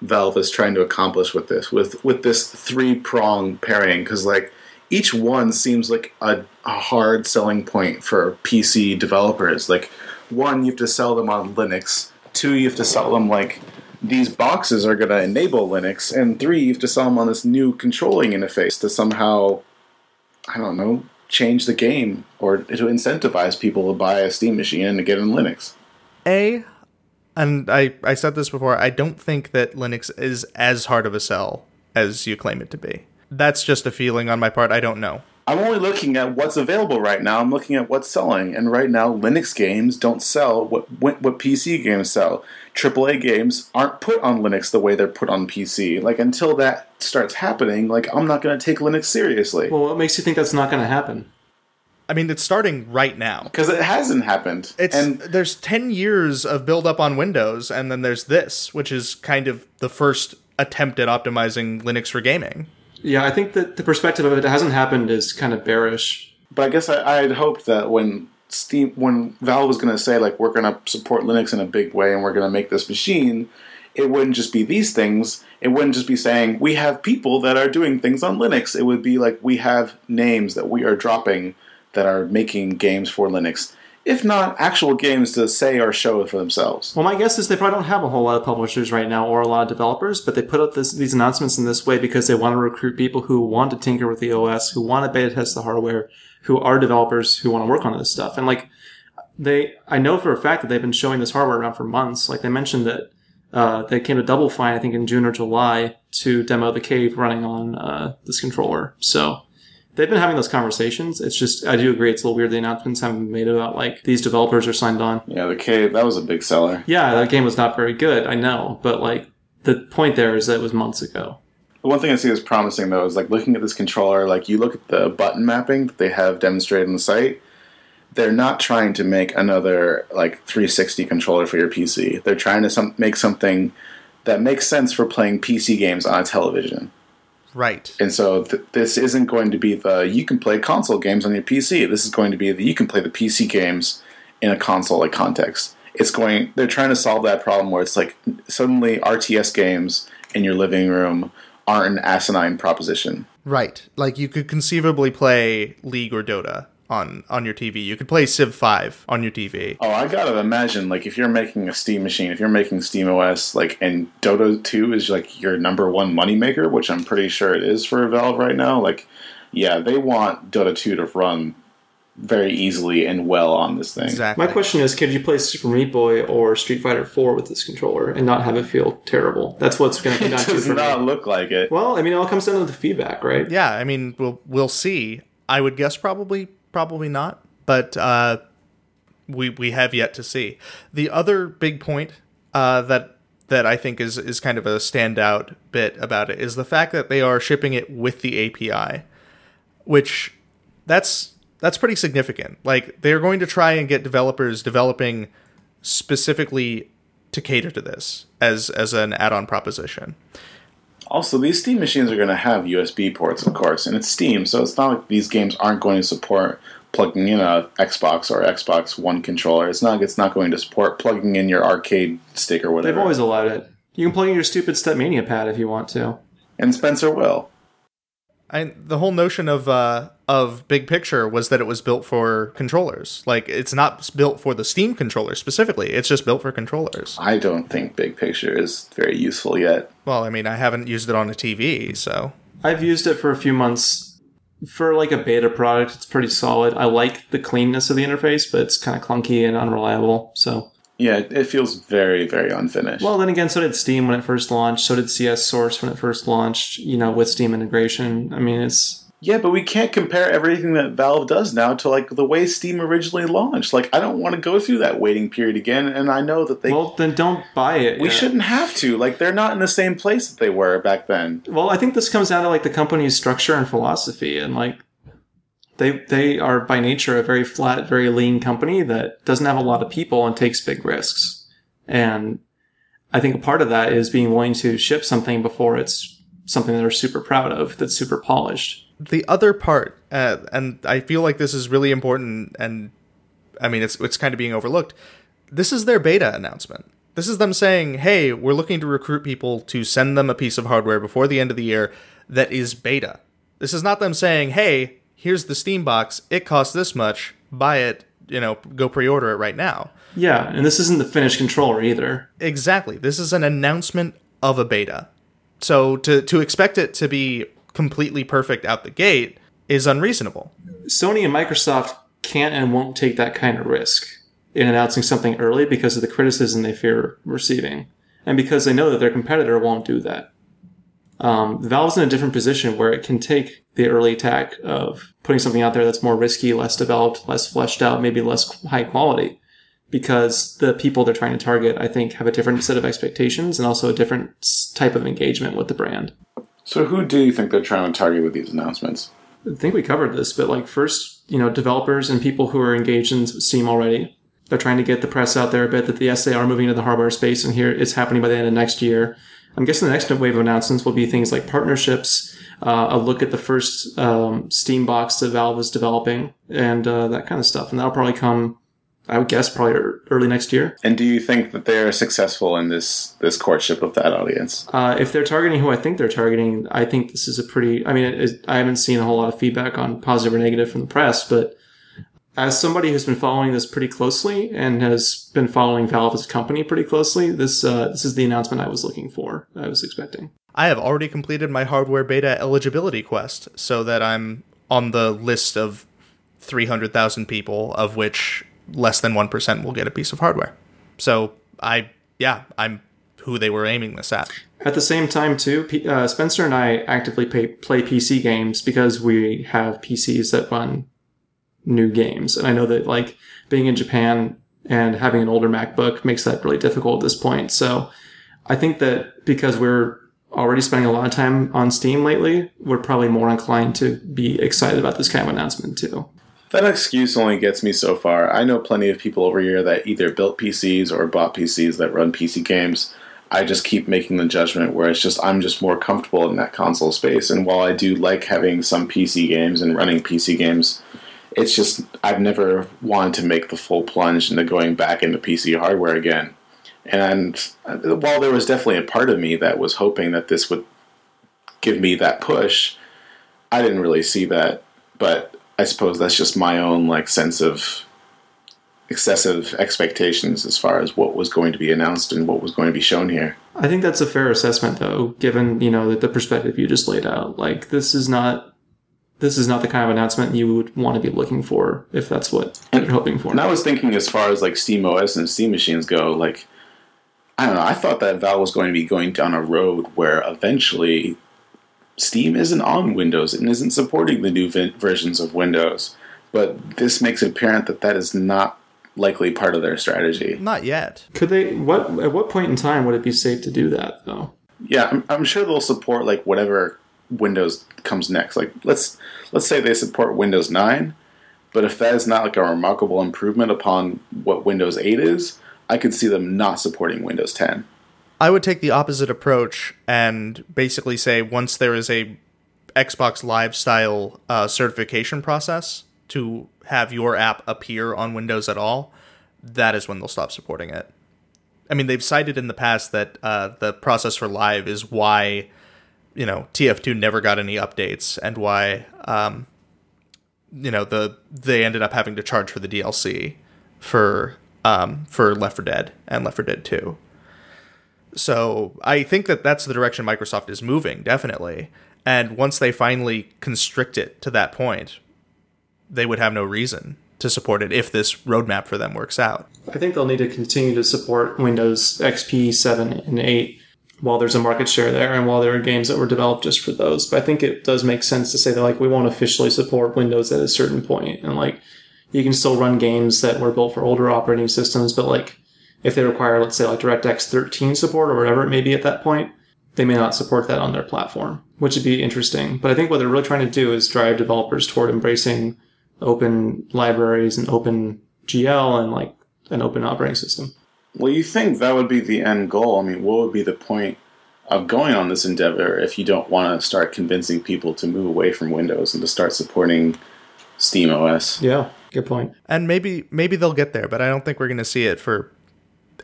Valve is trying to accomplish with this, with with this three prong pairing, because like each one seems like a, a hard selling point for PC developers. Like one, you have to sell them on Linux. Two, you have to sell them like these boxes are going to enable Linux, and three, you have to sell them on this new controlling interface to somehow, I don't know, change the game or to incentivize people to buy a Steam machine and to get in Linux. A, and I, I said this before, I don't think that Linux is as hard of a sell as you claim it to be. That's just a feeling on my part. I don't know. I'm only looking at what's available right now. I'm looking at what's selling, and right now, Linux games don't sell what what, what PC games sell. AAA games aren't put on Linux the way they're put on PC. Like until that starts happening, like I'm not going to take Linux seriously Well, what makes you think that's not going to happen? I mean, it's starting right now. because it hasn't happened. It's and there's 10 years of build up on Windows and then there's this, which is kind of the first attempt at optimizing Linux for gaming. Yeah, I think that the perspective of it hasn't happened is kind of bearish. but I guess I, I had hoped that when Steam, when Valve was going to say like we're going to support Linux in a big way and we're going to make this machine, it wouldn't just be these things. It wouldn't just be saying we have people that are doing things on Linux. It would be like we have names that we are dropping that are making games for Linux, if not actual games to say or show for themselves. Well, my guess is they probably don't have a whole lot of publishers right now or a lot of developers, but they put out this, these announcements in this way because they want to recruit people who want to tinker with the OS, who want to beta test the hardware, who are developers who want to work on this stuff. And like, they, I know for a fact that they've been showing this hardware around for months. Like they mentioned that uh, they came to Double Fine, I think, in June or July to demo the cave running on uh, this controller. So they've been having those conversations. It's just I do agree it's a little weird the announcements haven't been made about like these developers are signed on. Yeah, the cave that was a big seller. Yeah, that game was not very good. I know, but like the point there is that it was months ago. The one thing I see as promising though is like looking at this controller. Like you look at the button mapping that they have demonstrated on the site. They're not trying to make another like 360 controller for your PC. They're trying to some- make something that makes sense for playing PC games on a television. Right. And so th- this isn't going to be the you can play console games on your PC. This is going to be the you can play the PC games in a console like context. It's going they're trying to solve that problem where it's like suddenly RTS games in your living room aren't an asinine proposition. Right. Like you could conceivably play League or Dota on on your TV. You could play Civ 5 on your TV. Oh, I gotta imagine, like, if you're making a Steam machine, if you're making Steam OS, like, and Dota 2 is, like, your number one moneymaker, which I'm pretty sure it is for Valve right now, like, yeah, they want Dota 2 to run very easily and well on this thing. Exactly. My question is, could you play Super Meat Boy or Street Fighter 4 with this controller and not have it feel terrible? That's what's going to come down It to does not me. look like it. Well, I mean, it all comes down to the feedback, right? Yeah, I mean, we'll we'll see. I would guess probably probably not, but uh, we we have yet to see. The other big point uh, that that I think is is kind of a standout bit about it is the fact that they are shipping it with the API, which that's that's pretty significant. Like they're going to try and get developers developing specifically to cater to this as as an add-on proposition. Also, these Steam machines are going to have USB ports, of course, and it's Steam, so it's not like these games aren't going to support plugging in a Xbox or Xbox One controller. It's not. It's not going to support plugging in your arcade stick or whatever. They've always allowed it. You can plug in your stupid Stepmania pad if you want to. and Spencer will. I, the whole notion of uh, of Big Picture was that it was built for controllers. Like it's not built for the Steam controller specifically. It's just built for controllers. I don't think Big Picture is very useful yet. Well, I mean, I haven't used it on a TV, so I've used it for a few months. For like a beta product, it's pretty solid. I like the cleanness of the interface, but it's kind of clunky and unreliable. So, Yeah, it feels very, very unfinished. well, then again, so did Steam when it first launched. So did CS Source when it first launched. You know, with Steam integration. I mean, it's yeah, but we can't compare everything that Valve does now to like the way Steam originally launched. Like, I don't want to go through that waiting period again, and I know that they. well, then don't buy it. we yet. shouldn't have to. Like, they're not in the same place that they were back then. Well, I think this comes down to like the company's structure and philosophy, and like they they are by nature a very flat, very lean company that doesn't have a lot of people and takes big risks. And I think a part of that is being willing to ship something before it's something that they're super proud of, that's super polished. the other part, uh, and I feel like this is really important, and I mean, it's it's kind of being overlooked. This is their beta announcement. This is them saying, "Hey, we're looking to recruit people to send them a piece of hardware before the end of the year that is beta." This is not them saying, "Hey, here's the Steam box. It costs this much. Buy it. You know, go pre-order it right now." Yeah, and this isn't the finished controller either. Exactly. This is an announcement of a beta. So to to expect it to be completely perfect out the gate is unreasonable. Sony and Microsoft can't and won't take that kind of risk in announcing something early because of the criticism they fear receiving, and because they know that their competitor won't do that. Um, Valve's in a different position where it can take the early attack of putting something out there that's more risky, less developed, less fleshed out, maybe less high quality, because the people they're trying to target, I think, have a different set of expectations and also a different type of engagement with the brand. So, who do you think they're trying to target with these announcements? I think we covered this, but like first, you know, developers and people who are engaged in Steam already. They're trying to get the press out there a bit that the they are moving into the hardware space, and here it's happening by the end of next year. I'm guessing the next wave of announcements will be things like partnerships, uh, a look at the first um, Steam box that Valve is developing, and uh, that kind of stuff. And that'll probably come, I would guess, probably early next year. And do you think that they're successful in this this courtship of that audience? Uh, if they're targeting who I think they're targeting, I think this is a pretty. I mean, it, it, I haven't seen a whole lot of feedback on positive or negative from the press, but as somebody who's been following this pretty closely and has been following Valve as a company pretty closely, this uh, this is the announcement I was looking for. I was expecting. I have already completed my hardware beta eligibility quest so that I'm on the list of 300,000 people, of which less than 1% will get a piece of hardware. So I, yeah, I'm who they were aiming this at. At the same time, too, P- uh, Spencer and I actively pay, play PC games because we have PCs that run new games. And I know that, like, being in Japan and having an older MacBook makes that really difficult at this point. So I think that because we're already spending a lot of time on Steam lately, we're probably more inclined to be excited about this kind of announcement, too. That excuse only gets me so far. I know plenty of people over here that either built PCs or bought PCs that run PC games. I just keep making the judgment where it's just I'm just more comfortable in that console space. And while I do like having some PC games and running PC games, it's just I've never wanted to make the full plunge into going back into PC hardware again. And uh, while there was definitely a part of me that was hoping that this would give me that push, I didn't really see that. But I suppose that's just my own like sense of excessive expectations as far as what was going to be announced and what was going to be shown here. I think that's a fair assessment, though, given you know the, the perspective you just laid out. Like this is not this is not the kind of announcement you would want to be looking for if that's what you're hoping for. And I was thinking as far as like Steam OS and Steam machines go, like I don't know, I thought that Valve was going to be going down a road where eventually Steam isn't on Windows and isn't supporting the new v- versions of Windows. But this makes it apparent that that is not likely part of their strategy. Not yet. Could they? What at what point in time would it be safe to do that though? Yeah, I'm, I'm sure they'll support like whatever Windows comes next. Like let's let's say they support Windows 9, but if that is not like a remarkable improvement upon what Windows 8 is, I could see them not supporting Windows 10. I would take the opposite approach and basically say once there is a Xbox Live style uh, certification process to have your app appear on Windows at all, that is when they'll stop supporting it. I mean, they've cited in the past that uh, the process for Live is why, you know, TF2 never got any updates and why, um, you know, the they ended up having to charge for the DLC for um, for Left 4 Dead and Left 4 Dead 2. So I think that that's the direction Microsoft is moving, definitely. And once they finally constrict it to that point, they would have no reason to support it if this roadmap for them works out. I think they'll need to continue to support Windows XP 7 and 8 while there's a market share there and while there are games that were developed just for those. But I think it does make sense to say that like we won't officially support Windows at a certain point and like you can still run games that were built for older operating systems, but like if they require, let's say, like DirectX 13 support or whatever it may be at that point, they may not support that on their platform, which would be interesting. But I think what they're really trying to do is drive developers toward embracing open libraries and open GL and like an open operating system. Well, you think that would be the end goal? I mean, what would be the point of going on this endeavor if you don't want to start convincing people to move away from Windows and to start supporting Steam OS? Yeah, good point. And maybe maybe they'll get there, but I don't think we're going to see it for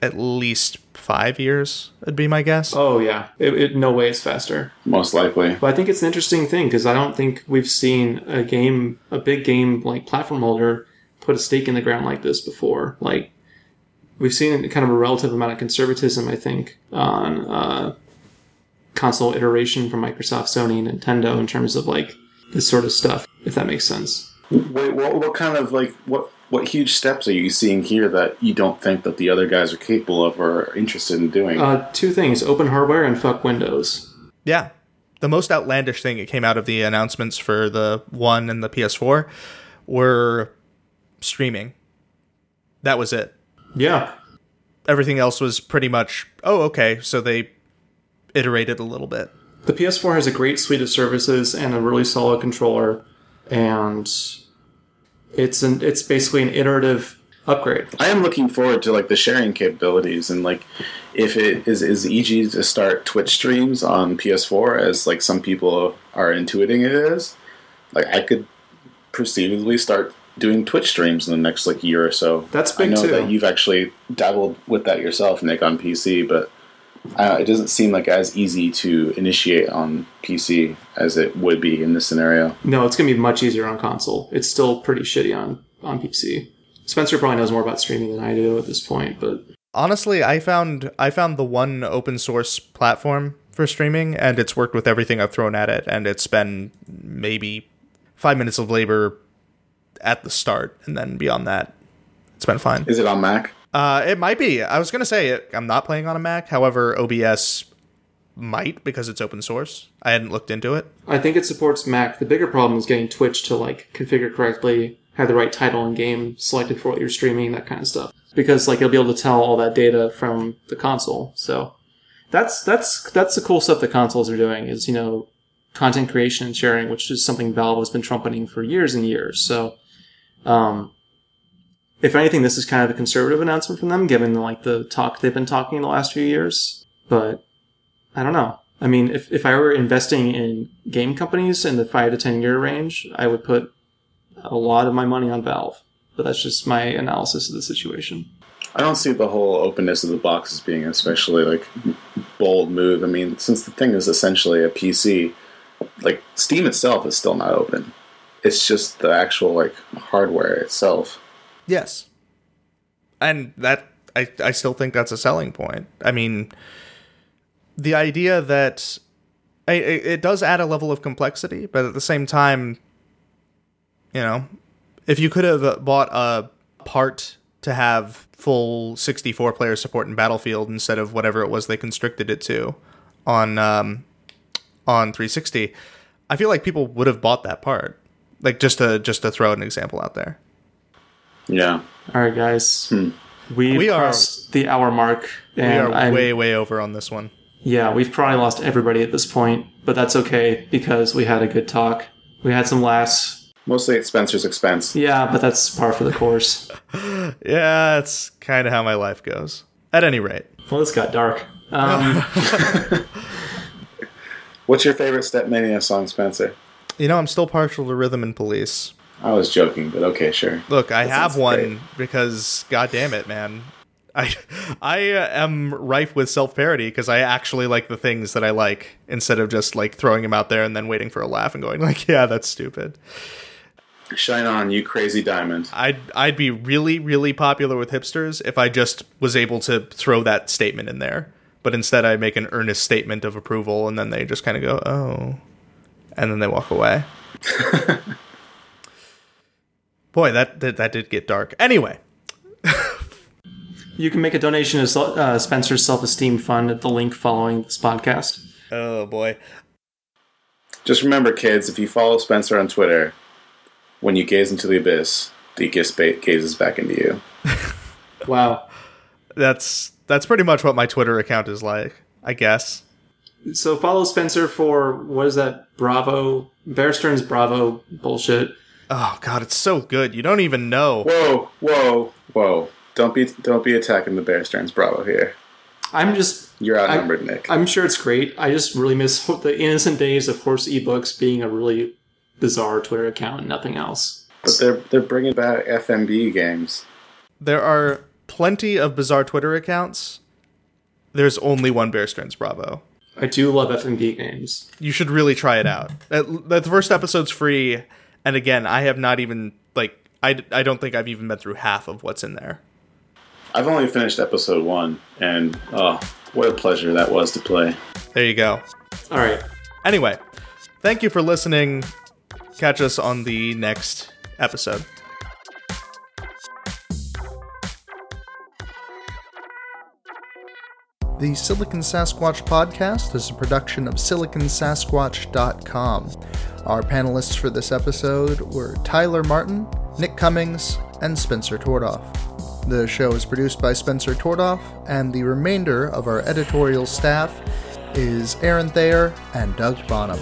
at least five years. Would be my guess. Oh yeah, it, it no way it's faster. Most likely. But I think it's an interesting thing because I don't think we've seen a game, a big game like platform holder, put a stake in the ground like this before. Like we've seen kind of a relative amount of conservatism, I think, on uh, console iteration from Microsoft, Sony, and Nintendo in terms of like this sort of stuff. If that makes sense. Wait, what, what kind of like what what huge steps are you seeing here that you don't think that the other guys are capable of or are interested in doing? Uh, two things: open hardware and fuck Windows. Yeah. The most outlandish thing that came out of the announcements for the One and the PS4 were streaming. That was it. Yeah. Everything else was pretty much, oh, okay, so they iterated a little bit. The PS4 has a great suite of services and a really solid controller, and it's an it's basically an iterative upgrade. I am looking forward to like the sharing capabilities and like if it is is easy to start Twitch streams on PS4 as like some people are intuiting it is. Like I could perceivably start doing Twitch streams in the next like year or so. That's big I know too. that you've actually dabbled with that yourself, Nick, on PC, but uh, it doesn't seem like as easy to initiate on PC as it would be in this scenario. No, it's gonna be much easier on console. It's still pretty shitty on on PC. Spencer probably knows more about streaming than I do at this point, but Honestly, I found I found the one open source platform for streaming, and it's worked with everything I've thrown at it, and it's been maybe five minutes of labor at the start, and then beyond that, it's been fine. Is it on Mac? Uh, it might be. I was gonna say it, I'm not playing on a Mac. However, OBS might because it's open source. I hadn't looked into it. I think it supports Mac. The bigger problem is getting Twitch to like configure correctly, have the right title and game selected for what you're streaming, that kind of stuff. Because like you'll be able to tell all that data from the console. So that's that's that's the cool stuff that consoles are doing is you know content creation and sharing, which is something Valve has been trumpeting for years and years. So, um, if anything, this is kind of a conservative announcement from them, given like the talk they've been talking in the last few years. But I don't know. I mean, if, if I were investing in game companies in the five to ten year range, I would put a lot of my money on Valve. But that's just my analysis of the situation. I don't see the whole openness of the box as being especially like bold move. I mean, since the thing is essentially a PC, like Steam itself is still not open. It's just the actual like hardware itself. Yes, and that I I still think that's a selling point. I mean, the idea that it does add a level of complexity, but at the same time, you know, if you could have bought a part to have full 64 player support in Battlefield instead of whatever it was they constricted it to on um, on 360, I feel like people would have bought that part. Like just to just to throw an example out there. Yeah. All right, guys. We've We are- crossed the hour mark, and we are I'm, way way over on this one. Yeah, we've probably lost everybody at this point, but that's okay because we had a good talk. We had some laughs. Mostly at Spencer's expense. Yeah, but that's par for the course. Yeah, that's kind of how my life goes. At any rate, Well, this got dark. Um, What's your favorite Stepmania song, Spencer? You know, I'm still partial to Rhythm and Police. I was joking, but okay, sure. Look, I have one great. because, god damn it, man. I I uh, am rife with self parody because I actually like the things that I like instead of just like throwing them out there and then waiting for a laugh and going like, yeah, that's stupid. Shine on, you crazy diamond. I'd I'd be really really popular with hipsters if I just was able to throw that statement in there. But instead, I make an earnest statement of approval, and then they just kind of go, "Oh," and then they walk away. Boy, that, that that did get dark. Anyway, you can make a donation to uh, Spencer's Self Esteem Fund at the link following this podcast. oh boy, Just remember, kids, if you follow Spencer on Twitter, when you gaze into the abyss, the abyss gazes back into you. Wow. that's that's pretty much what my Twitter account is like. I guess. So follow Spencer for what is that? Bravo, Bear Stearns Bravo bullshit. Oh god, it's so good. You don't even know. Whoa, whoa, whoa! Don't be don't be attacking the Bear Stearns Bravo here. I'm just. You're outnumbered, Nick. I'm sure it's great. I just really miss the innocent days of Horse Ebooks being a really bizarre Twitter account and nothing else. but they're they're bringing back FMV games. There are plenty of bizarre Twitter accounts. There's only one Bear Stearns Bravo. I do love FMV games. You should really try it out. That- The first episode's free, and again, I have not even like I, I don't think I've even been through half of what's in there. I've only finished episode one, and oh, what a pleasure that was to play. There you go. All right. Anyway, thank you for listening. Catch us on the next episode. The Silicon Sasquatch podcast is a production of siliconsasquatch.com. Our panelists for this episode were Tyler Martin, Nick Cummings, and Spencer Tordoff. The show is produced by Spencer Tordoff, and the remainder of our editorial staff is Aaron Thayer and Doug Bonham.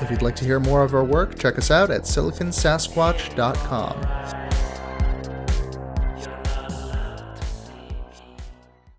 If you'd like to hear more of our work, check us out at siliconsasquatch.com.